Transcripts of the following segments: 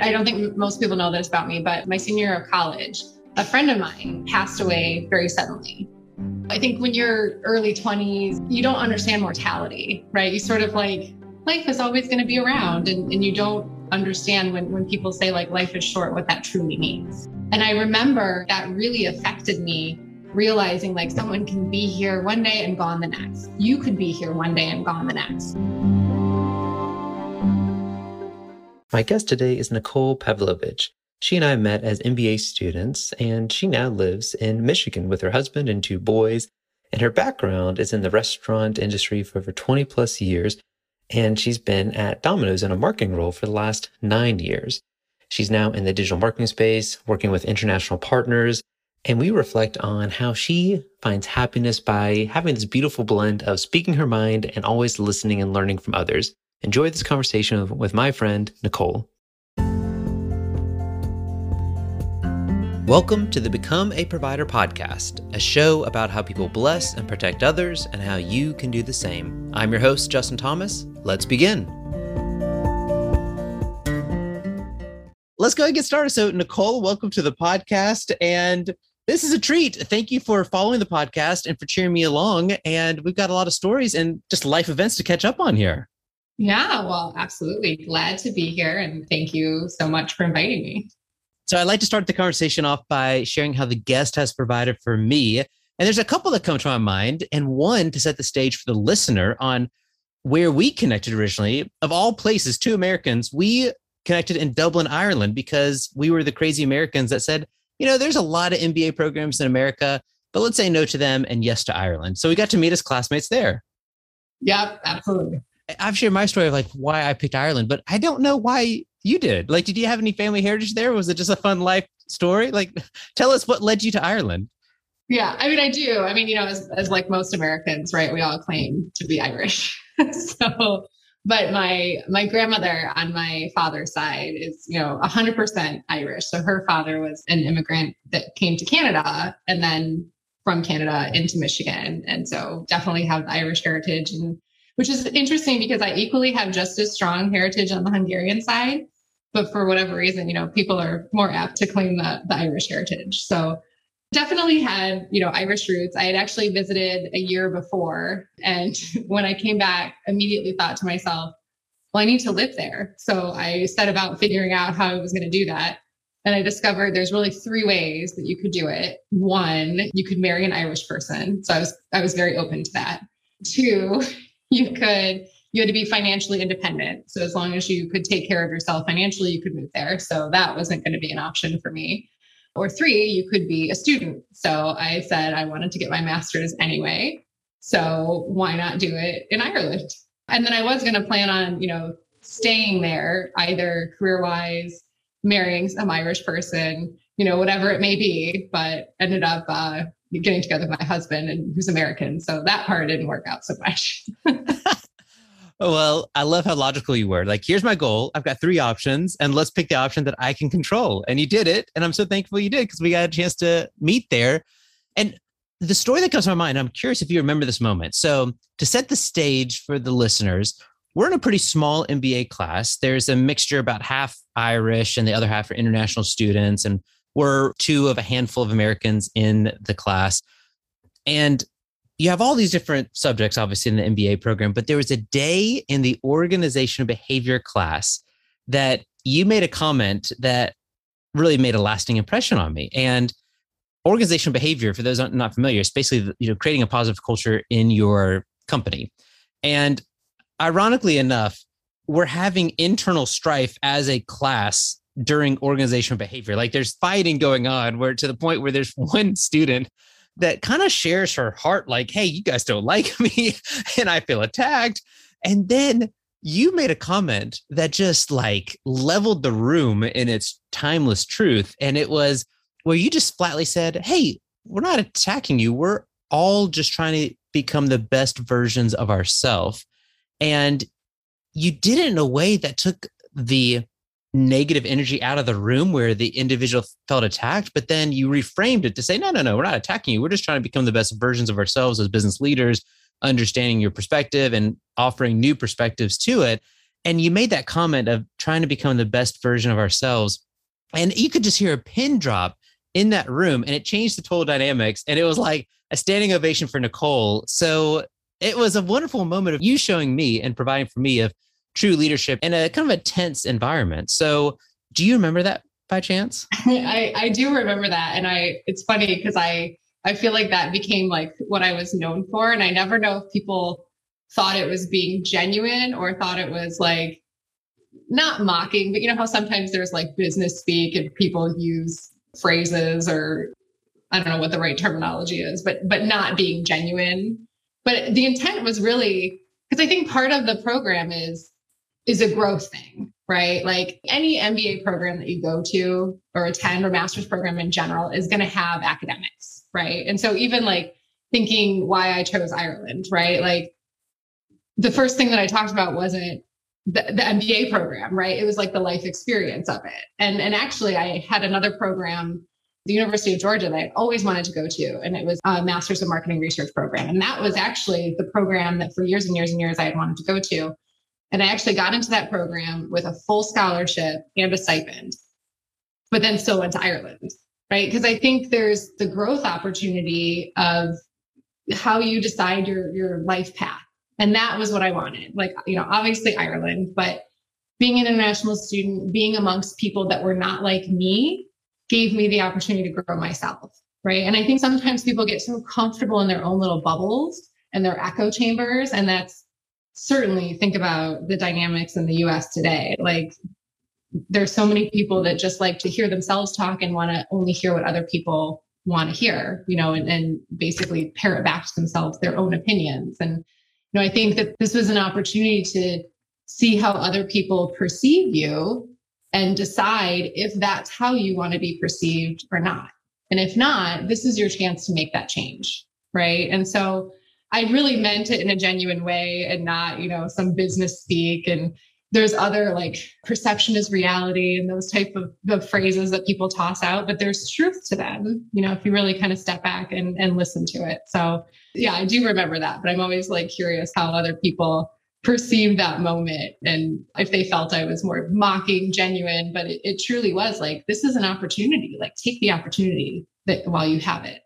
I don't think most people know this about me, but my senior year of college, a friend of mine passed away very suddenly. I think when you're early 20s, you don't understand mortality, right? You sort of like, life is always going to be around, and, and you don't understand when, when people say like life is short, what that truly means. And I remember that really affected me realizing like someone can be here one day and gone the next. You could be here one day and gone the next. My guest today is Nicole Pavlovich. She and I met as MBA students, and she now lives in Michigan with her husband and two boys. And her background is in the restaurant industry for over 20 plus years. And she's been at Domino's in a marketing role for the last nine years. She's now in the digital marketing space, working with international partners. And we reflect on how she finds happiness by having this beautiful blend of speaking her mind and always listening and learning from others. Enjoy this conversation with my friend, Nicole. Welcome to the Become a Provider podcast, a show about how people bless and protect others and how you can do the same. I'm your host, Justin Thomas. Let's begin. Let's go and get started. So, Nicole, welcome to the podcast. And this is a treat. Thank you for following the podcast and for cheering me along. And we've got a lot of stories and just life events to catch up on here. Yeah, well, absolutely. Glad to be here. And thank you so much for inviting me. So I'd like to start the conversation off by sharing how the guest has provided for me. And there's a couple that come to my mind, and one to set the stage for the listener on where we connected originally. Of all places, two Americans, we connected in Dublin, Ireland, because we were the crazy Americans that said, you know, there's a lot of MBA programs in America, but let's say no to them and yes to Ireland. So we got to meet as classmates there. Yep, absolutely. I've shared my story of like why I picked Ireland, but I don't know why you did. Like, did you have any family heritage there? Was it just a fun life story? Like, tell us what led you to Ireland. Yeah, I mean, I do. I mean, you know, as, as like most Americans, right? We all claim to be Irish. so, but my my grandmother on my father's side is, you know, 100% Irish. So her father was an immigrant that came to Canada and then from Canada into Michigan, and so definitely have the Irish heritage and which is interesting because I equally have just as strong heritage on the Hungarian side, but for whatever reason, you know, people are more apt to claim the, the Irish heritage. So definitely had, you know, Irish roots. I had actually visited a year before. And when I came back, immediately thought to myself, well, I need to live there. So I set about figuring out how I was going to do that. And I discovered there's really three ways that you could do it. One, you could marry an Irish person. So I was I was very open to that. Two, you could you had to be financially independent. So as long as you could take care of yourself financially, you could move there. So that wasn't going to be an option for me. Or three, you could be a student. So I said I wanted to get my master's anyway. So why not do it in Ireland? And then I was going to plan on, you know, staying there either career wise, marrying some Irish person, you know, whatever it may be, but ended up uh, getting together with my husband and who's American. So that part didn't work out so much. well, I love how logical you were. Like, here's my goal. I've got three options, and let's pick the option that I can control. And you did it. And I'm so thankful you did because we got a chance to meet there. And the story that comes to my mind, I'm curious if you remember this moment. So, to set the stage for the listeners, we're in a pretty small MBA class. There's a mixture about half Irish and the other half are international students. And we're two of a handful of Americans in the class. And you have all these different subjects, obviously, in the MBA program, but there was a day in the organizational behavior class that you made a comment that really made a lasting impression on me. And organizational behavior, for those not familiar, is basically you know creating a positive culture in your company. And ironically enough, we're having internal strife as a class during organizational behavior. Like there's fighting going on where to the point where there's one student that kind of shares her heart, like, hey, you guys don't like me and I feel attacked. And then you made a comment that just like leveled the room in its timeless truth. And it was where you just flatly said, hey, we're not attacking you. We're all just trying to become the best versions of ourselves. And you did it in a way that took the negative energy out of the room where the individual felt attacked, but then you reframed it to say, no, no, no, we're not attacking you. We're just trying to become the best versions of ourselves as business leaders, understanding your perspective and offering new perspectives to it. And you made that comment of trying to become the best version of ourselves. And you could just hear a pin drop in that room and it changed the total dynamics. And it was like a standing ovation for Nicole. So it was a wonderful moment of you showing me and providing for me of true leadership in a kind of a tense environment. So do you remember that by chance? I, I do remember that. And I it's funny because I I feel like that became like what I was known for. And I never know if people thought it was being genuine or thought it was like not mocking, but you know how sometimes there's like business speak and people use phrases or I don't know what the right terminology is, but but not being genuine. But the intent was really because I think part of the program is is a growth thing, right? Like any MBA program that you go to or attend or master's program in general is going to have academics, right? And so even like thinking why I chose Ireland, right? Like the first thing that I talked about wasn't the, the MBA program, right? It was like the life experience of it. And and actually I had another program the University of Georgia that I always wanted to go to. And it was a Master's of Marketing Research program. And that was actually the program that for years and years and years I had wanted to go to. And I actually got into that program with a full scholarship and a stipend, but then still went to Ireland, right? Because I think there's the growth opportunity of how you decide your, your life path. And that was what I wanted. Like, you know, obviously Ireland, but being an international student, being amongst people that were not like me gave me the opportunity to grow myself. Right. And I think sometimes people get so comfortable in their own little bubbles and their echo chambers. And that's certainly think about the dynamics in the US today. Like there's so many people that just like to hear themselves talk and want to only hear what other people want to hear, you know, and, and basically parrot back to themselves their own opinions. And, you know, I think that this was an opportunity to see how other people perceive you and decide if that's how you want to be perceived or not. And if not, this is your chance to make that change. Right. And so I really meant it in a genuine way and not, you know, some business speak. And there's other like perception is reality and those type of, of phrases that people toss out, but there's truth to them, you know, if you really kind of step back and, and listen to it. So yeah, I do remember that, but I'm always like curious how other people perceived that moment and if they felt I was more mocking, genuine, but it, it, truly was like, this is an opportunity. Like, take the opportunity that while you have it.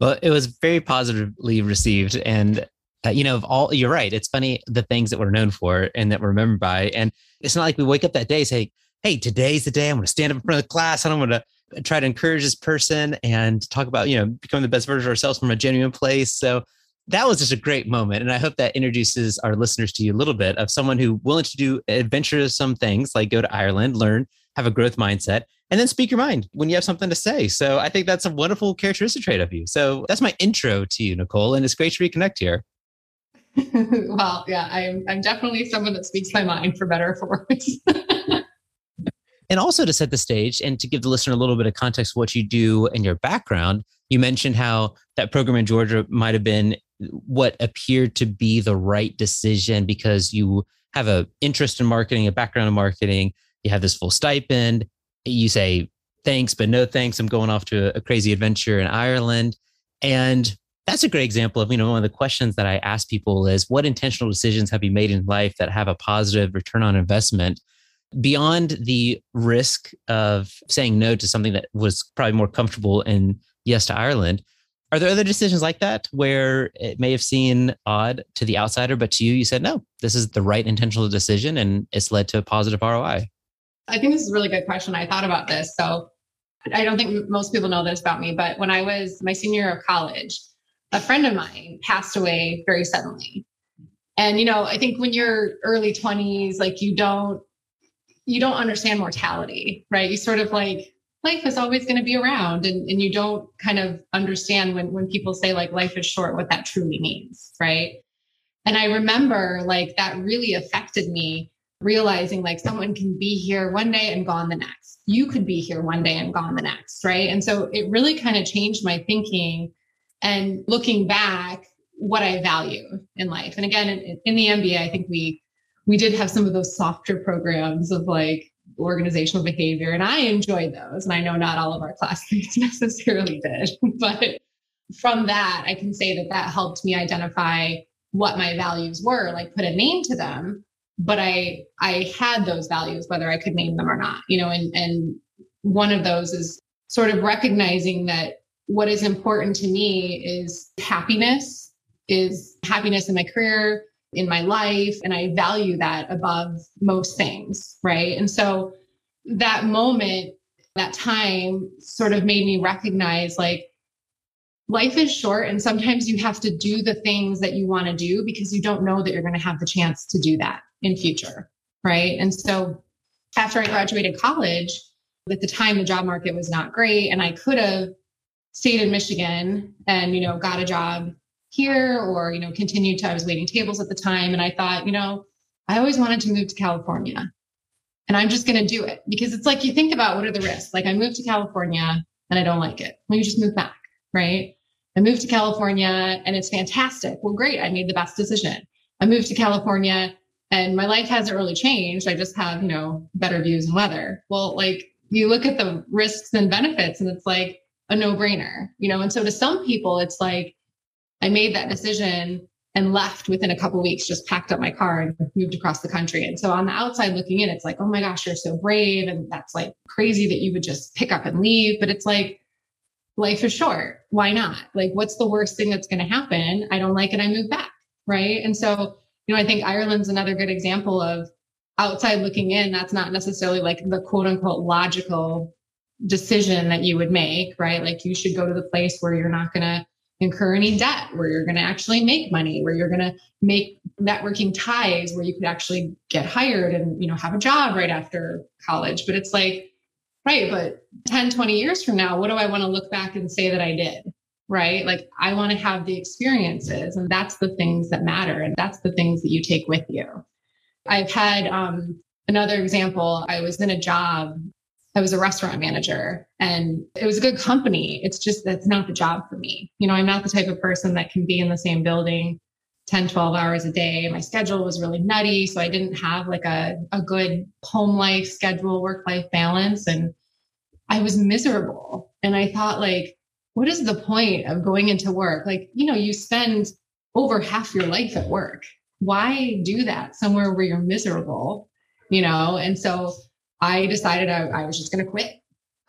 Well, it was very positively received. And, uh, you know, of all, you're right. It's funny the things that we're known for and that we're remembered by. And it's not like we wake up that day say, hey, today's the day I'm going to stand up in front of the class and I'm going to try to encourage this person and talk about, you know, becoming the best version of ourselves from a genuine place. So, that was just a great moment. And I hope that introduces our listeners to you a little bit of someone who willing to do adventurous some things like go to Ireland, learn, have a growth mindset, and then speak your mind when you have something to say. So I think that's a wonderful characteristic trait of you. So that's my intro to you, Nicole. And it's great to reconnect here. well, yeah, I'm I'm definitely someone that speaks my mind for better or for worse. and also to set the stage and to give the listener a little bit of context of what you do and your background, you mentioned how that program in Georgia might have been what appeared to be the right decision because you have an interest in marketing, a background in marketing, you have this full stipend, you say thanks but no thanks, I'm going off to a crazy adventure in Ireland. And that's a great example of, you know, one of the questions that I ask people is what intentional decisions have you made in life that have a positive return on investment beyond the risk of saying no to something that was probably more comfortable and yes to Ireland? Are there other decisions like that where it may have seemed odd to the outsider, but to you, you said, no, this is the right intentional decision and it's led to a positive ROI? I think this is a really good question. I thought about this. So I don't think most people know this about me, but when I was my senior year of college, a friend of mine passed away very suddenly. And, you know, I think when you're early 20s, like you don't, you don't understand mortality, right? You sort of like life is always going to be around and, and you don't kind of understand when, when people say like life is short what that truly means right and i remember like that really affected me realizing like someone can be here one day and gone the next you could be here one day and gone the next right and so it really kind of changed my thinking and looking back what i value in life and again in, in the mba i think we we did have some of those softer programs of like organizational behavior. And I enjoyed those. And I know not all of our classmates necessarily did, but from that, I can say that that helped me identify what my values were, like put a name to them. But I I had those values, whether I could name them or not, you know, and and one of those is sort of recognizing that what is important to me is happiness, is happiness in my career, in my life, and I value that above most things, right? And so that moment, that time sort of made me recognize like life is short and sometimes you have to do the things that you want to do because you don't know that you're going to have the chance to do that in future right and so after i graduated college at the time the job market was not great and i could have stayed in michigan and you know got a job here or you know continued to i was waiting tables at the time and i thought you know i always wanted to move to california and i'm just going to do it because it's like you think about what are the risks like i moved to california and i don't like it well you just move back right I moved to California and it's fantastic. Well, great. I made the best decision. I moved to California and my life hasn't really changed. I just have, you know, better views and weather. Well, like you look at the risks and benefits and it's like a no brainer, you know? And so to some people, it's like I made that decision and left within a couple weeks, just packed up my car and moved across the country. And so on the outside looking in, it's like, oh my gosh, you're so brave. And that's like crazy that you would just pick up and leave. But it's like, life is short. Why not? Like, what's the worst thing that's going to happen? I don't like it. I move back. Right. And so, you know, I think Ireland's another good example of outside looking in. That's not necessarily like the quote unquote logical decision that you would make. Right. Like, you should go to the place where you're not going to incur any debt, where you're going to actually make money, where you're going to make networking ties, where you could actually get hired and, you know, have a job right after college. But it's like, Right. But 10, 20 years from now, what do I want to look back and say that I did? Right. Like I want to have the experiences, and that's the things that matter. And that's the things that you take with you. I've had um, another example. I was in a job, I was a restaurant manager, and it was a good company. It's just that's not the job for me. You know, I'm not the type of person that can be in the same building 10, 12 hours a day. My schedule was really nutty. So I didn't have like a, a good home life schedule, work life balance. And I was miserable. And I thought, like, what is the point of going into work? Like, you know, you spend over half your life at work. Why do that somewhere where you're miserable? You know? And so I decided I, I was just going to quit.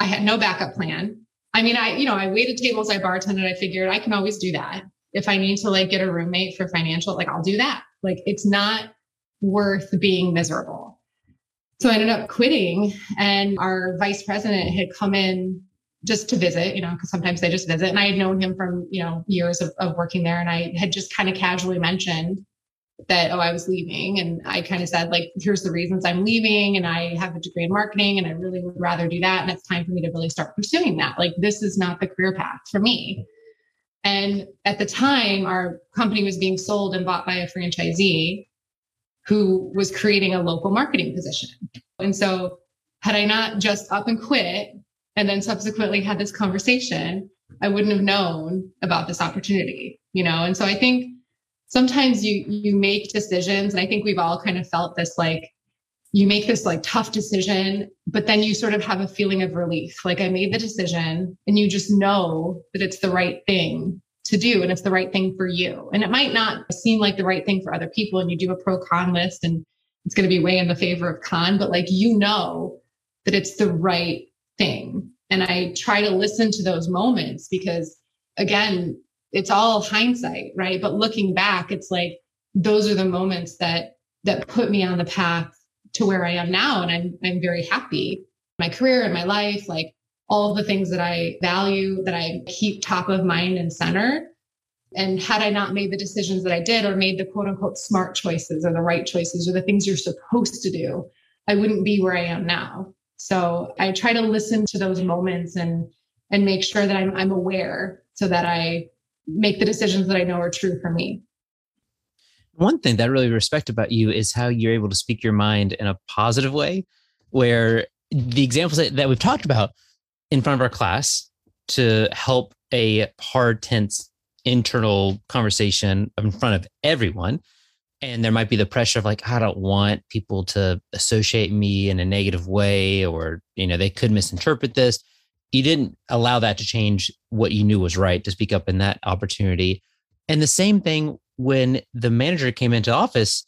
I had no backup plan. I mean, I, you know, I waited tables, I bartended, I figured I can always do that if I need to like get a roommate for financial, like I'll do that. Like it's not worth being miserable. So I ended up quitting and our vice president had come in just to visit, you know, because sometimes they just visit. And I had known him from, you know, years of, of working there. And I had just kind of casually mentioned that, oh, I was leaving. And I kind of said, like, here's the reasons I'm leaving. And I have a degree in marketing and I really would rather do that. And it's time for me to really start pursuing that. Like, this is not the career path for me. And at the time, our company was being sold and bought by a franchisee who was creating a local marketing position. And so, had I not just up and quit and then subsequently had this conversation, I wouldn't have known about this opportunity, you know? And so I think sometimes you you make decisions and I think we've all kind of felt this like you make this like tough decision, but then you sort of have a feeling of relief. Like I made the decision and you just know that it's the right thing to do and it's the right thing for you. And it might not seem like the right thing for other people. And you do a pro con list and it's going to be way in the favor of con, but like you know that it's the right thing. And I try to listen to those moments because again, it's all hindsight, right? But looking back, it's like those are the moments that that put me on the path to where I am now. And I'm, I'm very happy. My career and my life, like all the things that I value, that I keep top of mind and center. And had I not made the decisions that I did or made the quote unquote smart choices or the right choices or the things you're supposed to do, I wouldn't be where I am now. So I try to listen to those moments and and make sure that I'm I'm aware so that I make the decisions that I know are true for me one thing that I really respect about you is how you're able to speak your mind in a positive way, where the examples that, that we've talked about in front of our class to help a hard, tense internal conversation in front of everyone. And there might be the pressure of like, I don't want people to associate me in a negative way, or, you know, they could misinterpret this. You didn't allow that to change what you knew was right to speak up in that opportunity. And the same thing when the manager came into office,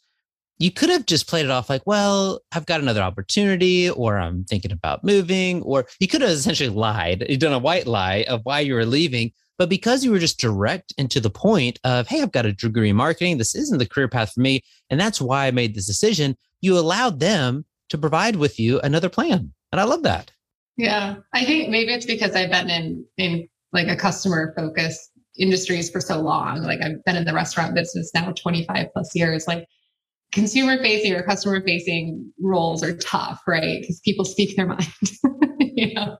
you could have just played it off like, well, I've got another opportunity, or I'm thinking about moving, or you could have essentially lied. You've done a white lie of why you were leaving. But because you were just direct and to the point of, hey, I've got a degree in marketing. This isn't the career path for me. And that's why I made this decision. You allowed them to provide with you another plan. And I love that. Yeah. I think maybe it's because I've been in in like a customer focused industries for so long. Like I've been in the restaurant business now 25 plus years. Like consumer facing or customer facing roles are tough, right? Because people speak their mind. you know.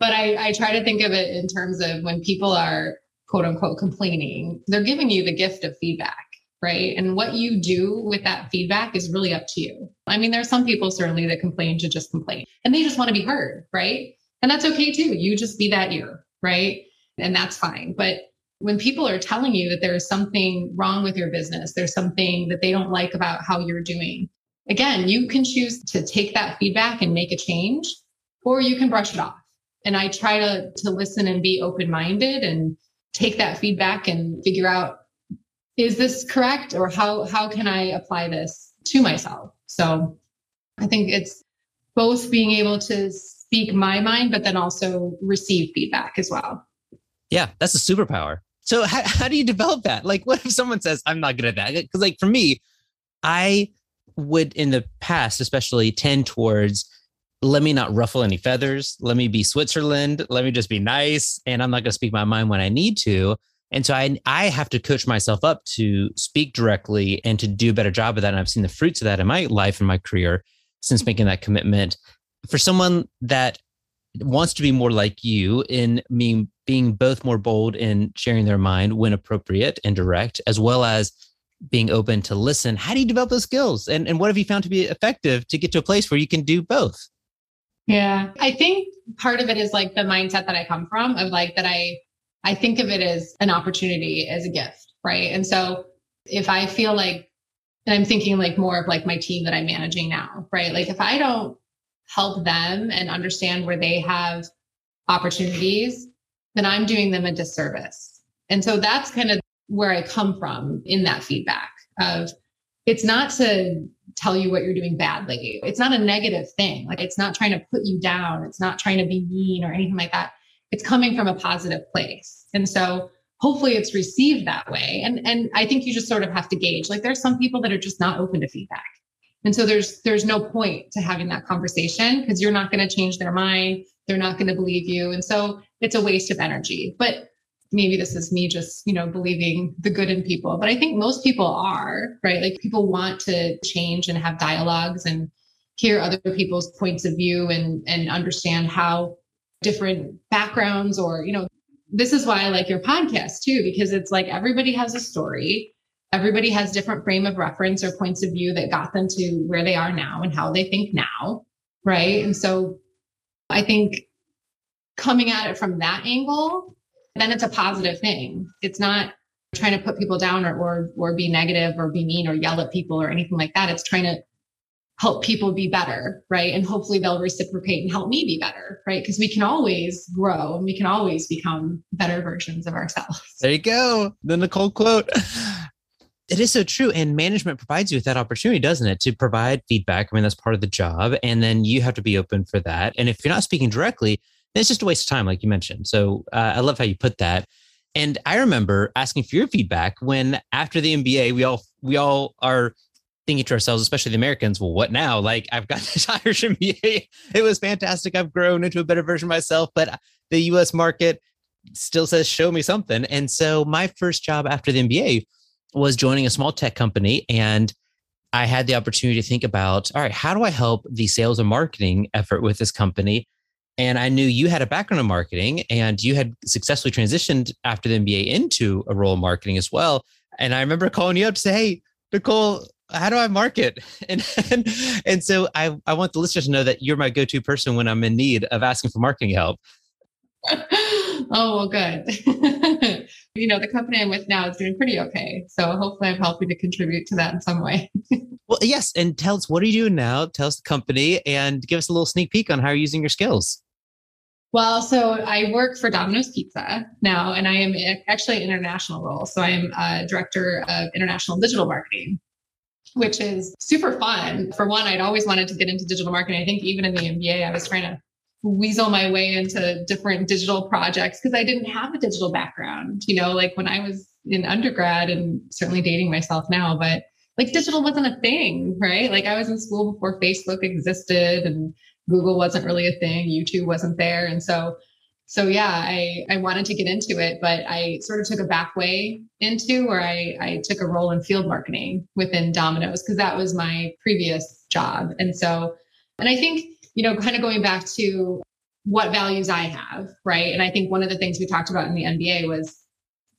But I, I try to think of it in terms of when people are quote unquote complaining, they're giving you the gift of feedback, right? And what you do with that feedback is really up to you. I mean, there are some people certainly that complain to just complain and they just want to be heard, right? And that's okay too. You just be that ear, right? And that's fine. But when people are telling you that there is something wrong with your business, there's something that they don't like about how you're doing, again, you can choose to take that feedback and make a change, or you can brush it off. And I try to, to listen and be open minded and take that feedback and figure out is this correct or how, how can I apply this to myself? So I think it's both being able to speak my mind, but then also receive feedback as well. Yeah, that's a superpower. So how, how do you develop that? Like, what if someone says, I'm not good at that? Because like for me, I would in the past, especially tend towards let me not ruffle any feathers. Let me be Switzerland. Let me just be nice. And I'm not going to speak my mind when I need to. And so I, I have to coach myself up to speak directly and to do a better job of that. And I've seen the fruits of that in my life and my career since making that commitment. For someone that wants to be more like you in being being both more bold in sharing their mind when appropriate and direct, as well as being open to listen. How do you develop those skills? And, and what have you found to be effective to get to a place where you can do both? Yeah. I think part of it is like the mindset that I come from of like that I I think of it as an opportunity, as a gift, right? And so if I feel like and I'm thinking like more of like my team that I'm managing now, right? Like if I don't help them and understand where they have opportunities, then I'm doing them a disservice. And so that's kind of where I come from in that feedback of it's not to tell you what you're doing badly. It's not a negative thing. Like it's not trying to put you down. It's not trying to be mean or anything like that. It's coming from a positive place. And so hopefully it's received that way. And and I think you just sort of have to gauge. Like there's some people that are just not open to feedback. And so there's there's no point to having that conversation because you're not going to change their mind. They're not going to believe you. And so it's a waste of energy. But maybe this is me just, you know, believing the good in people, but I think most people are, right? Like people want to change and have dialogues and hear other people's points of view and and understand how different backgrounds or, you know, this is why I like your podcast too because it's like everybody has a story. Everybody has different frame of reference or points of view that got them to where they are now and how they think now, right? And so I think coming at it from that angle then it's a positive thing. It's not trying to put people down or, or or be negative or be mean or yell at people or anything like that. It's trying to help people be better, right? And hopefully they'll reciprocate and help me be better, right? Because we can always grow and we can always become better versions of ourselves. There you go. The Nicole quote. It is so true. And management provides you with that opportunity, doesn't it? To provide feedback. I mean, that's part of the job. And then you have to be open for that. And if you're not speaking directly, it's just a waste of time, like you mentioned. So uh, I love how you put that. And I remember asking for your feedback when after the MBA, we all we all are thinking to ourselves, especially the Americans, well, what now? Like I've got this Irish MBA. It was fantastic. I've grown into a better version of myself, but the US market still says show me something. And so my first job after the MBA was joining a small tech company and I had the opportunity to think about, all right, how do I help the sales and marketing effort with this company and I knew you had a background in marketing and you had successfully transitioned after the MBA into a role in marketing as well. And I remember calling you up to say, Hey, Nicole, how do I market? And, and, and so I, I want the listeners to know that you're my go-to person when I'm in need of asking for marketing help. oh, well, good. you know, the company I'm with now is doing pretty okay. So hopefully I'm helping to contribute to that in some way. well, yes. And tell us, what are you doing now? Tell us the company and give us a little sneak peek on how you're using your skills. Well, so I work for Domino's Pizza now, and I am actually an international role. So I am a director of international digital marketing. which is super fun. For one, I'd always wanted to get into digital marketing. I think even in the MBA, I was trying to weasel my way into different digital projects because I didn't have a digital background. You know, like when I was in undergrad and certainly dating myself now, but like digital wasn't a thing, right? Like I was in school before Facebook existed and Google wasn't really a thing, YouTube wasn't there. And so so yeah, I, I wanted to get into it, but I sort of took a back way into where I, I took a role in field marketing within Domino's because that was my previous job. And so, and I think, you know, kind of going back to what values I have, right? And I think one of the things we talked about in the MBA was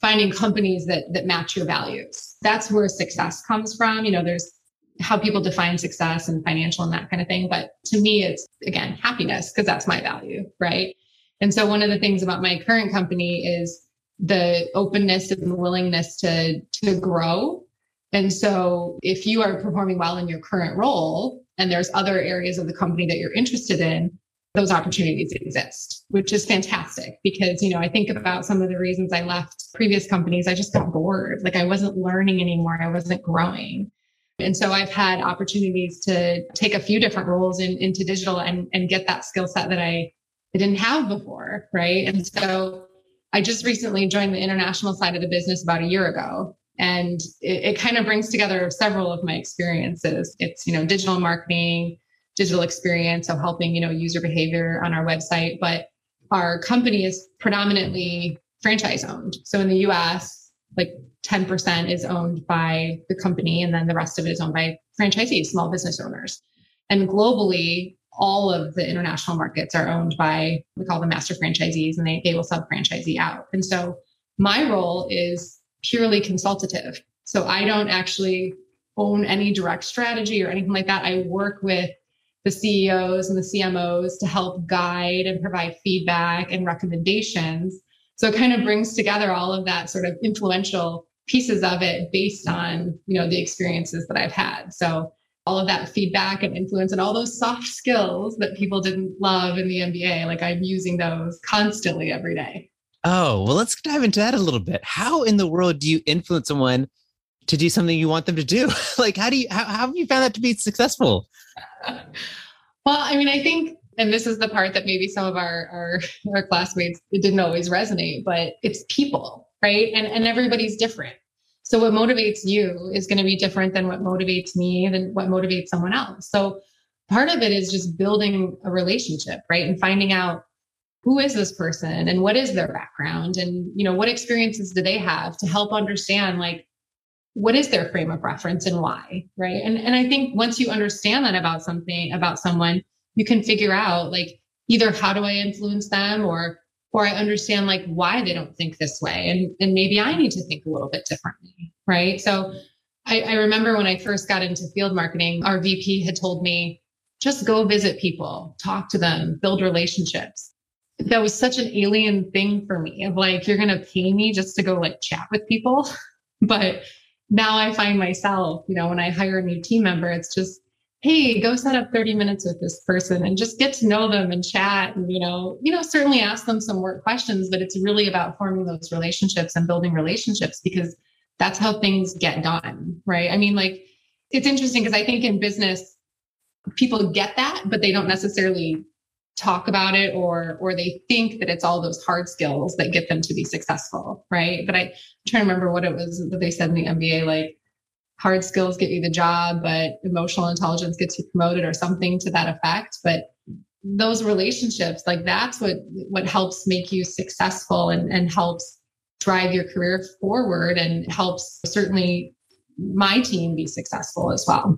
finding companies that that match your values. That's where success comes from. You know, there's how people define success and financial and that kind of thing. But to me, it's again happiness because that's my value, right? And so one of the things about my current company is the openness and willingness to to grow. And so if you are performing well in your current role and there's other areas of the company that you're interested in, those opportunities exist, which is fantastic because, you know, I think about some of the reasons I left previous companies. I just got bored. Like I wasn't learning anymore. I wasn't growing. And so I've had opportunities to take a few different roles in, into digital and, and get that skill set that I I didn't have before. Right. And so I just recently joined the international side of the business about a year ago. And it, it kind of brings together several of my experiences. It's, you know, digital marketing, digital experience, of helping, you know, user behavior on our website. But our company is predominantly franchise owned. So in the US, like 10% is owned by the company, and then the rest of it is owned by franchisees, small business owners. And globally, all of the international markets are owned by, we call them master franchisees, and they, they will sub franchisee out. And so my role is purely consultative. So I don't actually own any direct strategy or anything like that. I work with the CEOs and the CMOs to help guide and provide feedback and recommendations. So it kind of brings together all of that sort of influential pieces of it based on, you know, the experiences that I've had. So all of that feedback and influence and all those soft skills that people didn't love in the MBA. Like I'm using those constantly every day. Oh, well, let's dive into that a little bit. How in the world do you influence someone to do something you want them to do? like, how do you, how, how have you found that to be successful? well, I mean, I think, and this is the part that maybe some of our, our, our classmates, it didn't always resonate, but it's people, right? And, and everybody's different. So what motivates you is going to be different than what motivates me than what motivates someone else. So part of it is just building a relationship, right? And finding out who is this person and what is their background and you know what experiences do they have to help understand like what is their frame of reference and why, right? And and I think once you understand that about something about someone, you can figure out like either how do I influence them or or I understand like why they don't think this way. And, and maybe I need to think a little bit differently. Right. So I, I remember when I first got into field marketing, our VP had told me, just go visit people, talk to them, build relationships. That was such an alien thing for me of like, you're to pay me just to go like chat with people. but now I find myself, you know, when I hire a new team member, it's just hey go set up 30 minutes with this person and just get to know them and chat and you know you know certainly ask them some work questions but it's really about forming those relationships and building relationships because that's how things get done right i mean like it's interesting because i think in business people get that but they don't necessarily talk about it or or they think that it's all those hard skills that get them to be successful right but I, i'm trying to remember what it was that they said in the mba like hard skills get you the job, but emotional intelligence gets you promoted or something to that effect. But those relationships, like that's what what helps make you successful and, and helps drive your career forward and helps certainly my team be successful as well.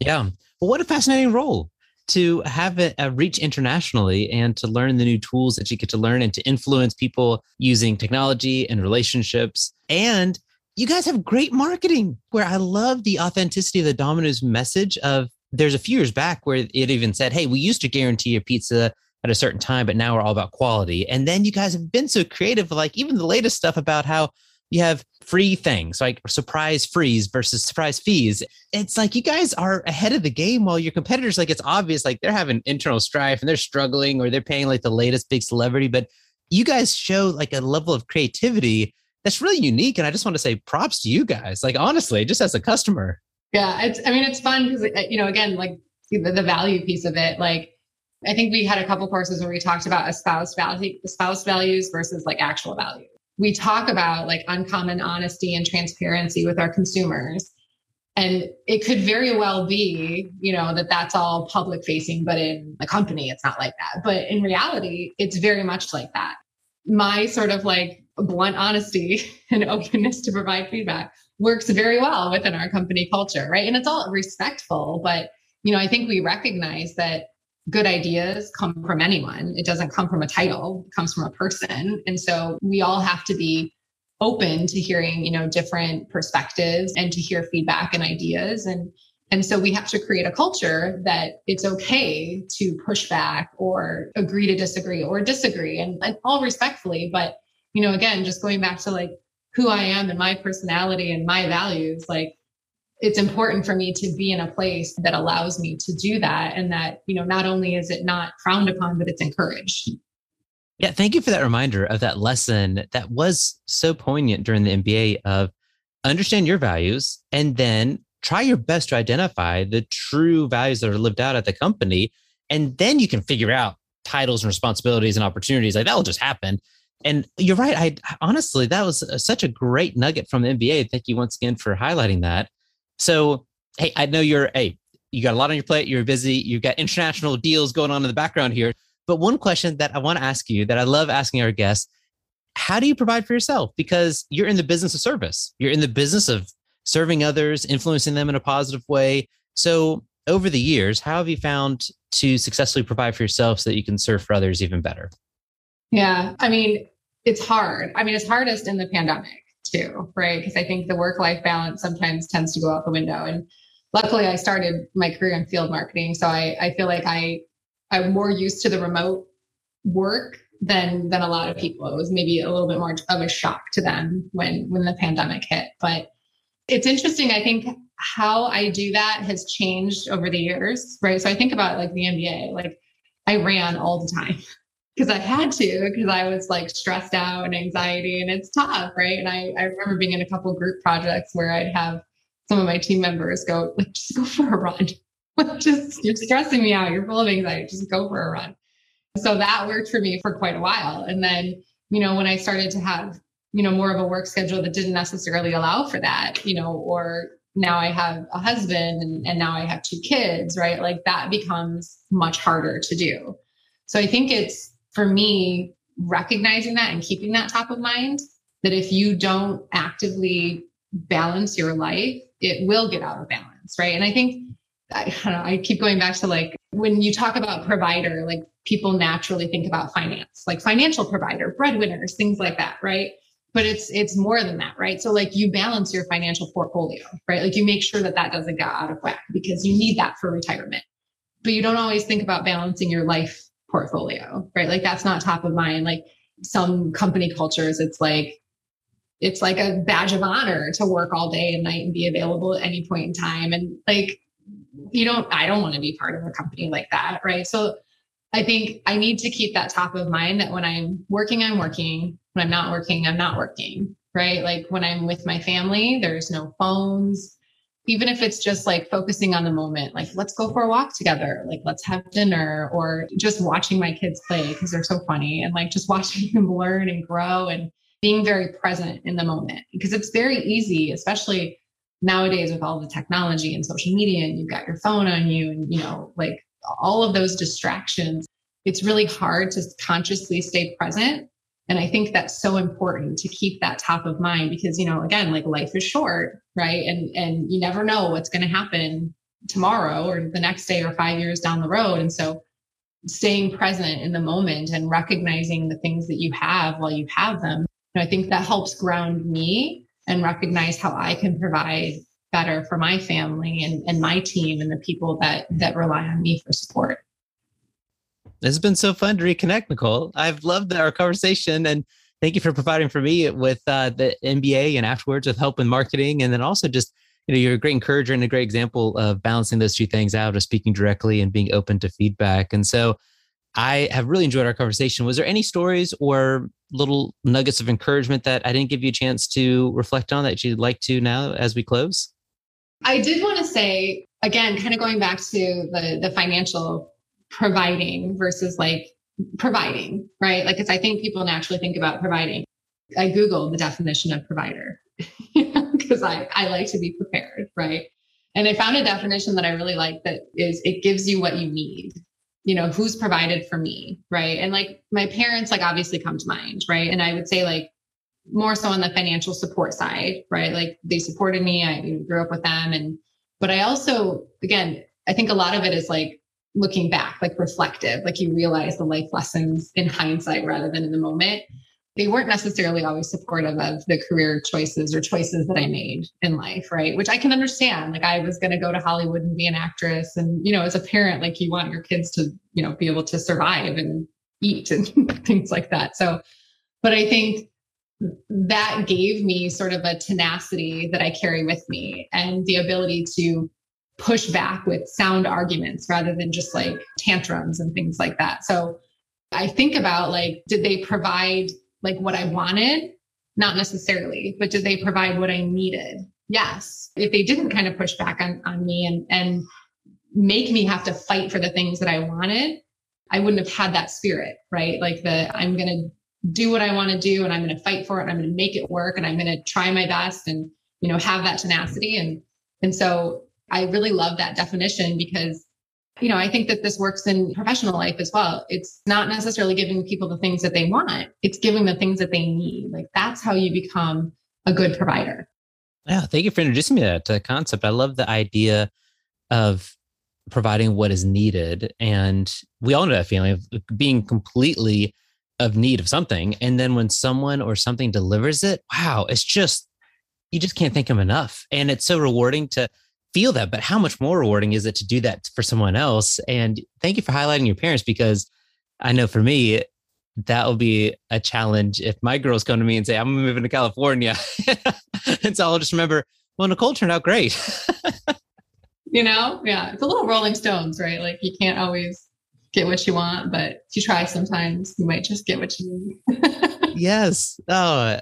Yeah. Well, what a fascinating role to have it uh, reach internationally and to learn the new tools that you get to learn and to influence people using technology and relationships and you guys have great marketing where I love the authenticity of the Domino's message of there's a few years back where it even said, Hey, we used to guarantee a pizza at a certain time, but now we're all about quality. And then you guys have been so creative, like even the latest stuff about how you have free things like surprise frees versus surprise fees. It's like you guys are ahead of the game while your competitors, like it's obvious, like they're having internal strife and they're struggling or they're paying like the latest big celebrity. But you guys show like a level of creativity that's really unique. And I just want to say props to you guys. Like, honestly, just as a customer. Yeah, it's. I mean, it's fun because uh, you know, again, like the, the value piece of it. Like, I think we had a couple courses where we talked about espoused value, espoused values versus like actual value. We talk about like uncommon honesty and transparency with our consumers, and it could very well be, you know, that that's all public facing, but in the company, it's not like that. But in reality, it's very much like that. My sort of like blunt honesty and openness to provide feedback works very well within our company culture, right? And it's all respectful, but you know, I think we recognize that good ideas come from anyone. It doesn't come from a title, it comes from a person. And so we all have to be open to hearing, you know, different perspectives and to hear feedback and ideas and and so we have to create a culture that it's okay to push back or agree to disagree or disagree and, and all respectfully but you know again just going back to like who I am and my personality and my values, like it's important for me to be in a place that allows me to do that. And that, you know, not only is it not frowned upon, but it's encouraged. Yeah. Thank you for that reminder of that lesson that was so poignant during the MBA of understand your values and then try your best to identify the true values that are lived out at the company. And then you can figure out titles and responsibilities and opportunities. Like that will just happen and you're right. I honestly, that was uh, such a great nugget from the MBA. Thank you once again for highlighting that. So, hey, I know you're, hey, you got a lot on your plate. You're busy. You've got international deals going on in the background here. But one question that I want to ask you that I love asking our guests how do you provide for yourself? Because you're in the business of service, you're in the business of serving others, influencing them in a positive way. So, over the years, how have you found to successfully provide for yourself so that you can serve for others even better? Yeah. I mean, it's hard. I mean, it's hardest in the pandemic too, right? Because I think the work life balance sometimes tends to go out the window. And luckily, I started my career in field marketing. So I, I feel like I, I'm more used to the remote work than than a lot of people. It was maybe a little bit more of a shock to them when when the pandemic hit. But it's interesting. I think how I do that has changed over the years, right? So I think about like the MBA, like I ran all the time because I had to because I was like stressed out and anxiety and it's tough, right? And I, I remember being in a couple group projects where I'd have some of my team members go, like, just go for a run. just you're stressing me out. You're full of anxiety. Just go for a run. So that worked for me for quite a while. And then, you know, when I started to have, you know, more of a work schedule that didn't necessarily allow for that, you know, or now I have a husband and, and now I have two kids, right? Like that becomes much harder to do. So I think it's for me, recognizing that and keeping that top of mind, that if you don't actively balance your life, it will get out of balance, right? And I think I I keep going back to like when you talk about provider, like people naturally think about finance, like financial provider, breadwinners, things like that, right? But it's it's more than that, right? So like you balance your financial portfolio, right? Like you make sure that that doesn't get out of whack because you need that for retirement. But you don't always think about balancing your life portfolio, right? Like that's not top of mind. Like some company cultures, it's like, it's like a badge of honor to work all day and night and be available at any point in time. And like, you don't, I don't want to be part of a company like that, right? So I think I need to keep that top of mind that when I'm working, I'm working. When I'm not working, I'm not working, right? Like when I'm with my family, there's no phones even if it's just like focusing on the moment, like let's go for a walk together, like let's have dinner, or just watching my kids play because they're so funny and like just watching them learn and grow and being very present in the moment because it's very easy, especially nowadays with all the technology and social media and you've got your phone on you and you know like all of those distractions it's really hard to consciously stay present and I think that's so important to keep that top of mind because, you know, again, like life is short, right? And and you never know what's going to happen tomorrow or the next day or five years down the road. And so staying present in the moment and recognizing the things that you have while you have them, you know, I think that helps ground me and recognize how I can provide better for my family and, and my team and the people that that rely on me for support. It's been so fun to reconnect, Nicole. I've loved our conversation and thank you for providing for me with uh, the MBA and afterwards with help in marketing. And then also just, you know, you're a great encourager and a great example of balancing those two things out of speaking directly and being open to feedback. And so I have really enjoyed our conversation. Was there any stories or little nuggets of encouragement that I didn't give you a chance to reflect on that you'd like to now as we close? I did want to say again, kind of going back to the the financial providing versus like providing, right? Like, because I think people naturally think about providing. I Googled the definition of provider because I, I like to be prepared, right? And I found a definition that I really like that is it gives you what you need. You know, who's provided for me, right? And like my parents, like obviously come to mind, right? And I would say like more so on the financial support side, right? Like they supported me. I grew up with them. And, but I also, again, I think a lot of it is like looking back, like reflective, like you realize the life lessons in hindsight rather than in the moment. They weren't necessarily always supportive of the career choices or choices that I made in life, right? Which I can understand. Like I was going to go to Hollywood and be an actress. And, you know, as a parent, like you want your kids to, you know, be able to survive and eat and things like that. So, but I think that gave me sort of a tenacity that I carry with me and the ability to push back with sound arguments rather than just like tantrums and things like that. So I think about like, did they provide like what I wanted? Not necessarily, but did they provide what I needed? Yes. If they didn't kind of push back on, on me and, and make me have to fight for the things that I wanted, I wouldn't have had that spirit, right? Like the I'm going to do what I want to do and I'm going to fight for it and I'm going to make it work and I'm going to try my best and you know have that tenacity and and so I really love that definition because, you know, I think that this works in professional life as well. It's not necessarily giving people the things that they want, it's giving the things that they need. Like that's how you become a good provider. Yeah. Thank you for introducing me to that concept. I love the idea of providing what is needed. And we all know that feeling of being completely of need of something. And then when someone or something delivers it, wow, it's just, you just can't thank them enough. And it's so rewarding to feel that, but how much more rewarding is it to do that for someone else? And thank you for highlighting your parents because I know for me, that will be a challenge if my girls come to me and say, I'm moving to California. and so I'll just remember, well, Nicole turned out great. you know, yeah, it's a little Rolling Stones, right? Like you can't always get what you want, but if you try sometimes, you might just get what you need. yes. Oh,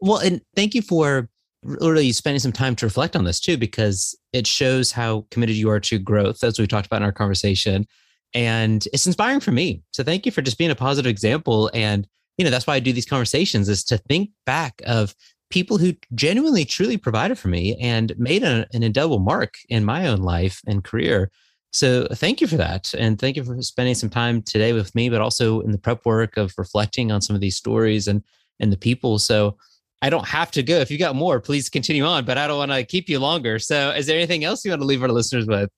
well, and thank you for really spending some time to reflect on this too, because it shows how committed you are to growth, as we talked about in our conversation. And it's inspiring for me. So thank you for just being a positive example. And, you know, that's why I do these conversations is to think back of people who genuinely, truly provided for me and made a, an indelible mark in my own life and career. So thank you for that. And thank you for spending some time today with me, but also in the prep work of reflecting on some of these stories and and the people. So I don't have to go. If you got more, please continue on, but I don't want to keep you longer. So, is there anything else you want to leave our listeners with?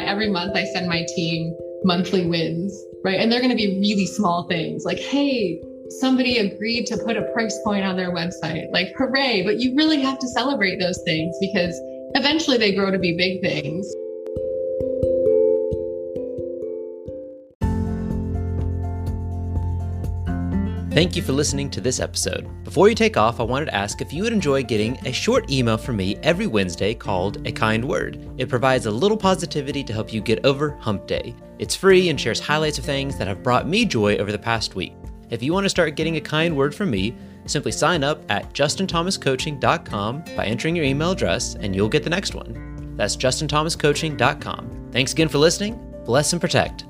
Every month, I send my team monthly wins, right? And they're going to be really small things like, hey, somebody agreed to put a price point on their website. Like, hooray. But you really have to celebrate those things because eventually they grow to be big things. Thank you for listening to this episode. Before you take off, I wanted to ask if you would enjoy getting a short email from me every Wednesday called A Kind Word. It provides a little positivity to help you get over hump day. It's free and shares highlights of things that have brought me joy over the past week. If you want to start getting a kind word from me, simply sign up at justinthomascoaching.com by entering your email address and you'll get the next one. That's justinthomascoaching.com. Thanks again for listening. Bless and protect.